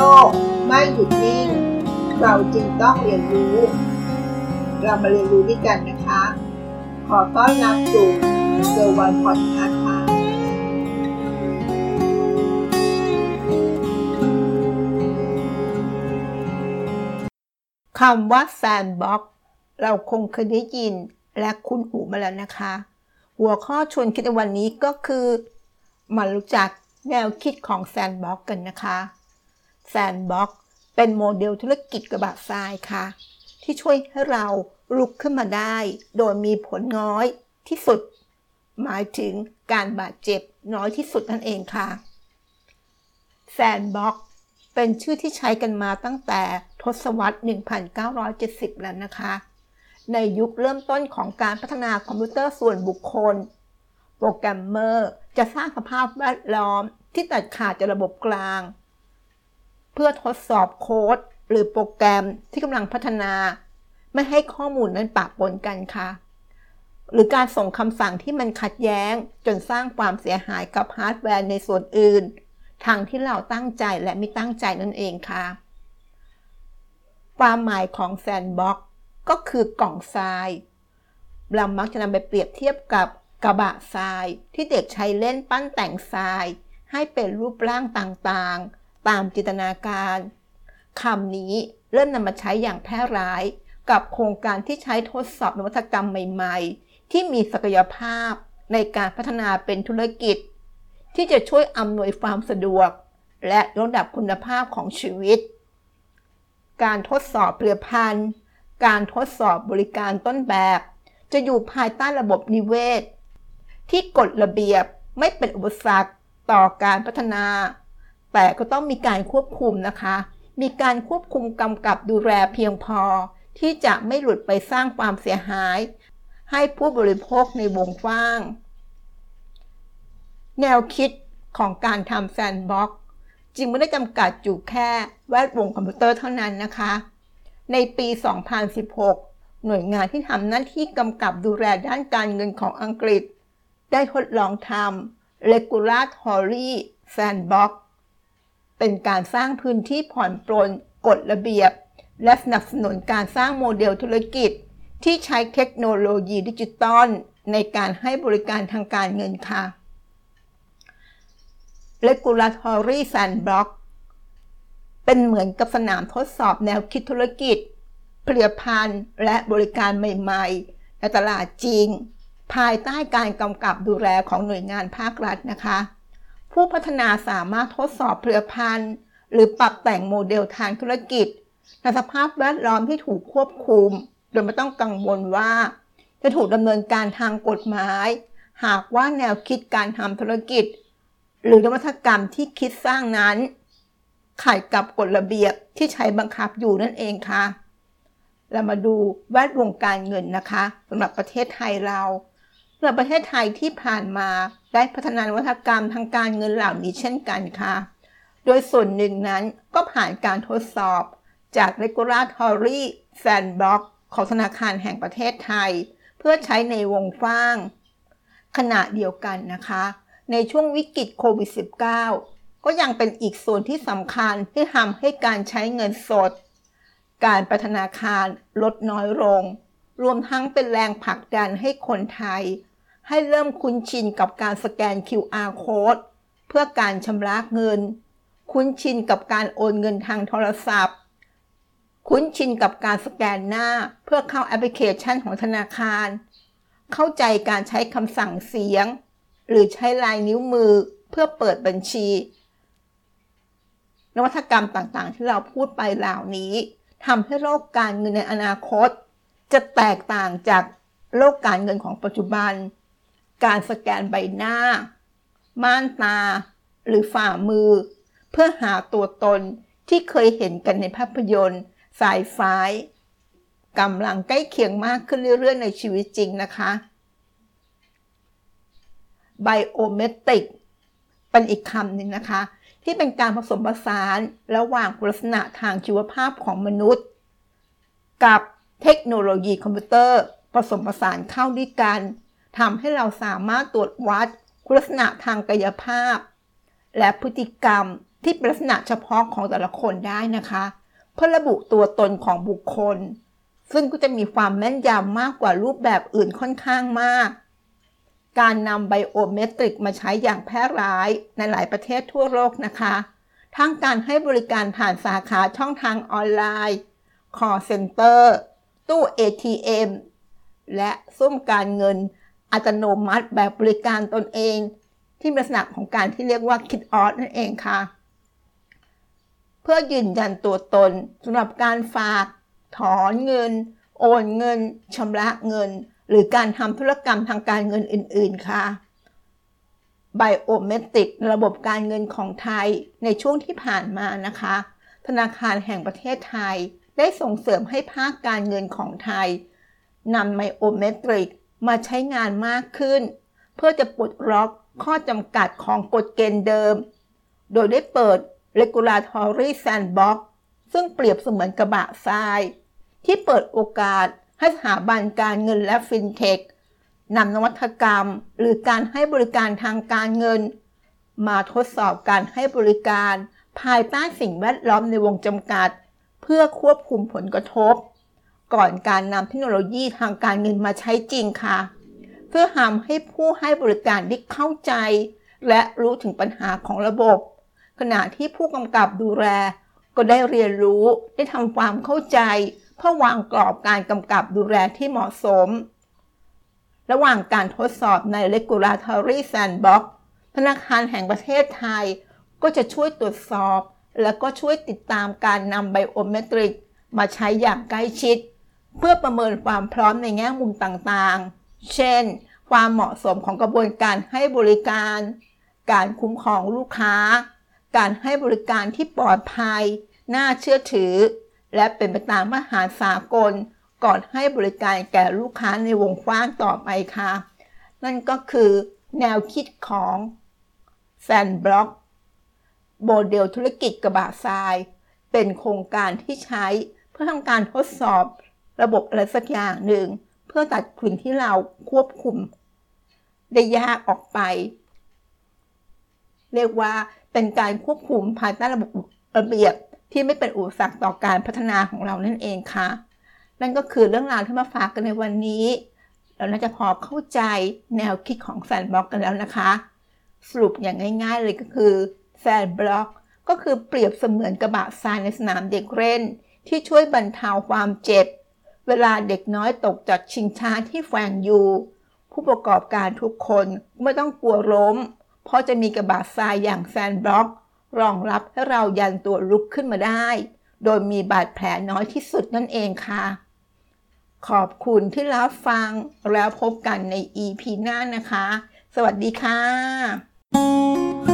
โลกไม่หยุดนิ่ง เราจึงต้องเรียนรู้ เรามาเรียนรู้ด้วยกันนะคะ ขอต้อนรับสู่เซอร์วันพอดคาส์ค่ะคำว่า sandbox เราคงเคยได้ยินและคุ้นหูมาแล้วนะคะ หัวข้อชวนคิดในวันนี้ก็คือมารู้จักแนวคิดของ sandbox กันนะคะ sandbox เป็นโมเดลธุรกิจกระบะทรายค่ะ ที่ช่วยให้เราลุกขึ้นมาได้ โดยมีผลน้อยที่สุด หมายถึงการบาดเจ็บน้อยที่สุดนั่นเองค่ะ sandbox เป็นชื่อที่ใช้กันมาตั้งแต่ทศวรรษ 1970 แล้วนะคะ ในยุคเริ่มต้นของการพัฒนาคอมพิวเตอร์ส่วนบุคคล โปรแกรมเมอร์จะสร้างสภาพแวดล้อมที่ตัดขาดจากระบบกลาง เพื่อทดสอบโค้ดหรือโปรแกรมที่กำลังพัฒนา ไม่ให้ข้อมูลนั้นปะปนกันค่ะ หรือการส่งคำสั่งที่มันขัดแย้ง จนสร้างความเสียหายกับฮาร์ดแวร์ในส่วนอื่นทั้งที่เราตั้งใจและไม่ตั้งใจนั่นเองค่ะ ความหมายของ sandboxก็คือกล่องทราย เรามักจะนำไปเปรียบเทียบกับกระบะทรายที่เด็กใช้เล่นปั้นแต่งทราย ให้เป็นรูปร่างต่างๆ ตามจินตนาการคำนี้เริ่มนำมาใช้อย่างแพร่หลาย กับโครงการที่ใช้ทดสอบนวัตกรรมใหม่ ๆ ที่มีศักยภาพในการพัฒนาเป็นธุรกิจ ที่จะช่วยอำนวยความสะดวก และลดระดับคุณภาพของชีวิต การทดสอบเปลือพันธ์การทดสอบบริการต้นแบบ จะอยู่ภายใต้ระบบนิเวศ ที่กฎระเบียบไม่เป็นอุปสรรคต่อการพัฒนา แต่ก็ต้องมีการควบคุมนะคะ มีการควบคุมกำกับดูแลเพียงพอ ที่จะไม่หลุดไปสร้างความเสียหาย ให้ผู้บริโภคในวงกว้าง แนวคิดของการทำแซนด์บ็อกจึงไม่ได้จำกัดอยู่แค่แวดวงคอมพิวเตอร์เท่านั้นนะคะ ในปี 2016 หน่วยงานที่ทำหน้าที่กำกับดูแลด้านการเงินของอังกฤษ ได้ทดลองทำ Regulatory Sandbox เป็นการสร้างพื้นที่ผ่อนปลนกฎระเบียบ และสนับสนุนการสร้างโมเดลธุรกิจ ที่ใช้เทคโนโลยีดิจิตอลในการให้บริการทางการเงินค่ะ Regulatory Sandbox เป็นเหมือนกับสนามทดสอบแนวคิดธุรกิจ ผลิตภัณฑ์และบริการใหม่ๆ ในตลาดจริง ภายใต้การกำกับดูแลของหน่วยงานภาครัฐนะคะ ผู้พัฒนาสามารถทดสอบผลิตภัณฑ์ หรือปรับแต่งโมเดลทางธุรกิจในสภาพแวดล้อมที่ถูกควบคุม โดยไม่ต้องกังวลว่า จะถูกดำเนินการทางกฎหมาย หากว่าแนวคิดการทำธุรกิจ หรือนวัตกรรมที่คิดสร้างนั้นขัดกับกฎระเบียบที่ใช้บังคับอยู่นั่นเองค่ะเรามาดูแวดวงการเงินนะคะสำหรับประเทศไทยเรา สำหรับประเทศไทยที่ผ่านมาได้พัฒนานวัตกรรมทางการเงินเหล่านี้เช่นกันค่ะ โดยส่วนหนึ่งนั้นก็ผ่านการทดสอบ จาก Regulatory Sandbox ของธนาคารแห่งประเทศไทย เพื่อใช้ในวงกว้าง ขณะเดียวกันนะคะ ในช่วงวิกฤตโควิด -19 ก็ยังเป็นอีกส่วนที่สำคัญที่ทำให้การใช้เงินสด การไปธนาคารลดน้อยลง รวมทั้งเป็นแรงผลักดันให้คนไทย ให้เริ่มคุ้นชินกับการสแกน QR code เพื่อการชำระเงิน คุ้นชินกับการโอนเงินทางโทรศัพท์ คุ้นชินกับการสแกนหน้าเพื่อเข้าแอปพลิเคชันของธนาคาร เข้าใจการใช้คำสั่งเสียง หรือใช้ลายนิ้วมือเพื่อเปิดบัญชี นวัตกรรมต่างๆ ที่เราพูดไปเหล่านี้ทำให้โลกการเงินในอนาคต จะแตกต่างจากโลกการเงินของปัจจุบัน การสแกนใบหน้า ม่านตา หรือฝ่ามือ เพื่อหาตัวตนที่เคยเห็นกันในภาพยนตร์ สายไฟกำลังใกล้เคียงมากขึ้นเรื่อยๆ ในชีวิตจริงนะคะ ไบโอเมตริกเป็นอีกคำหนึ่งนะคะ ที่เป็นการผสมผสานระหว่างลักษณะทางชีวภาพของมนุษย์ กับเทคโนโลยีคอมพิวเตอร์ผสมผสานเข้าด้วยกัน ทำให้เราสามารถตรวจวัดคุณลักษณะทางกายภาพ และพฤติกรรมที่เป็นลักษณะเฉพาะของแต่ละคนได้นะคะ เพื่อระบุตัวตนของบุคคล ซึ่งก็จะมีความแม่นยำมากกว่ารูปแบบอื่นค่อนข้างมาก การนำไบโอเมตริกมาใช้อย่างแพร่หลายในหลายประเทศทั่วโลกนะคะ ทั้งการให้บริการผ่านสาขาช่องทางออนไลน์ call center ตู้ ATM และซุ้มการเงิน อัตโนมัติแบบบริการตนเอง ที่มีลักษณะของการที่เรียกว่าคิดออสนั่นเองค่ะ เพื่อยืนยันตัวตนสำหรับการฝาก ถอนเงิน โอนเงินชำระเงิน หรือการทำธุรกรรมทางการเงินอื่น ๆ ค่ะไบโอเมตริกระบบการเงินของไทยในช่วงที่ผ่านมานะคะ ธนาคารแห่งประเทศไทยได้ส่งเสริมให้ภาคการเงินของไทยนำไบโอเมตริก มาใช้งานมากขึ้น เพื่อจะปลดล็อกข้อจำกัดของกฎเกณฑ์เดิม โดยได้เปิด regulatory sandbox ซึ่งเปรียบเสมือนกระบะทราย ที่เปิดโอกาสให้สถาบันการเงินและฟินเทคนำนวัตกรรม หรือการให้บริการทางการเงิน มาทดสอบการให้บริการ ภายใต้สิ่งแวดล้อมในวงจำกัด เพื่อควบคุมผลกระทบ ก่อนการนำเทคโนโลยีทางการเงินมาใช้จริงค่ะ เพื่อทำให้ผู้ให้บริการได้เข้าใจ และรู้ถึงปัญหาของระบบ ขณะที่ผู้กำกับดูแล ก็ได้เรียนรู้ได้ทำความเข้าใจ เพื่อวางกรอบการกำกับดูแลที่เหมาะสม ระหว่างการทดสอบใน Regulatory Sandbox ธนาคารแห่งประเทศไทย ก็จะช่วยตรวจสอบ และก็ช่วยติดตามการนำไบโอเมตริกมาใช้อย่างใกล้ชิด เพื่อประเมินความพร้อมในแง่มุมต่างๆ เช่น ความเหมาะสมของกระบวนการให้บริการ การคุ้มครองลูกค้า การให้บริการที่ปลอดภัย น่าเชื่อถือ และเป็นไปตามมาตรฐานสากล ก่อนให้บริการแก่ลูกค้าในวงกว้างต่อไปค่ะ นั่นก็คือแนวคิดของแซนบล็อกโมเดลธุรกิจกระบะทราย เป็นโครงการที่ใช้เพื่อทำการทดสอบ ระบบอะไรสักอย่างหนึ่ง เพื่อตัดคุณที่เราควบคุม ได้ยากออกไป เรียกว่าเป็นการควบคุมภายใต้ระบบระเบียบที่ไม่เป็นอุปสรรคต่อการพัฒนาของเรานั่นเองค่ะ นั่นก็คือเรื่องราวที่มาฝากกันในวันนี้ เราน่าจะพอเข้าใจแนวคิดของแซนบล็อกกันแล้วนะคะ สรุปอย่างง่าย ๆ เลยก็คือแซนบล็อกก็คือเปรียบเสมือนกระบะทรายในสนามเด็กเล่น ที่ช่วยบรรเทาความเจ็บ เวลาเด็กน้อยตกจากชิงช้าที่แฝงอยู่ผู้ประกอบการทุกคนไม่ต้องกลัวล้ม เพราะจะมีกระบะทรายอย่างแซนบล็อก รองรับให้เรายันตัวลุกขึ้นมาได้ โดยมีบาดแผลน้อยที่สุดนั่นเองค่ะ ขอบคุณที่รับฟังแล้วพบกันใน EP หน้านะคะ สวัสดีค่ะ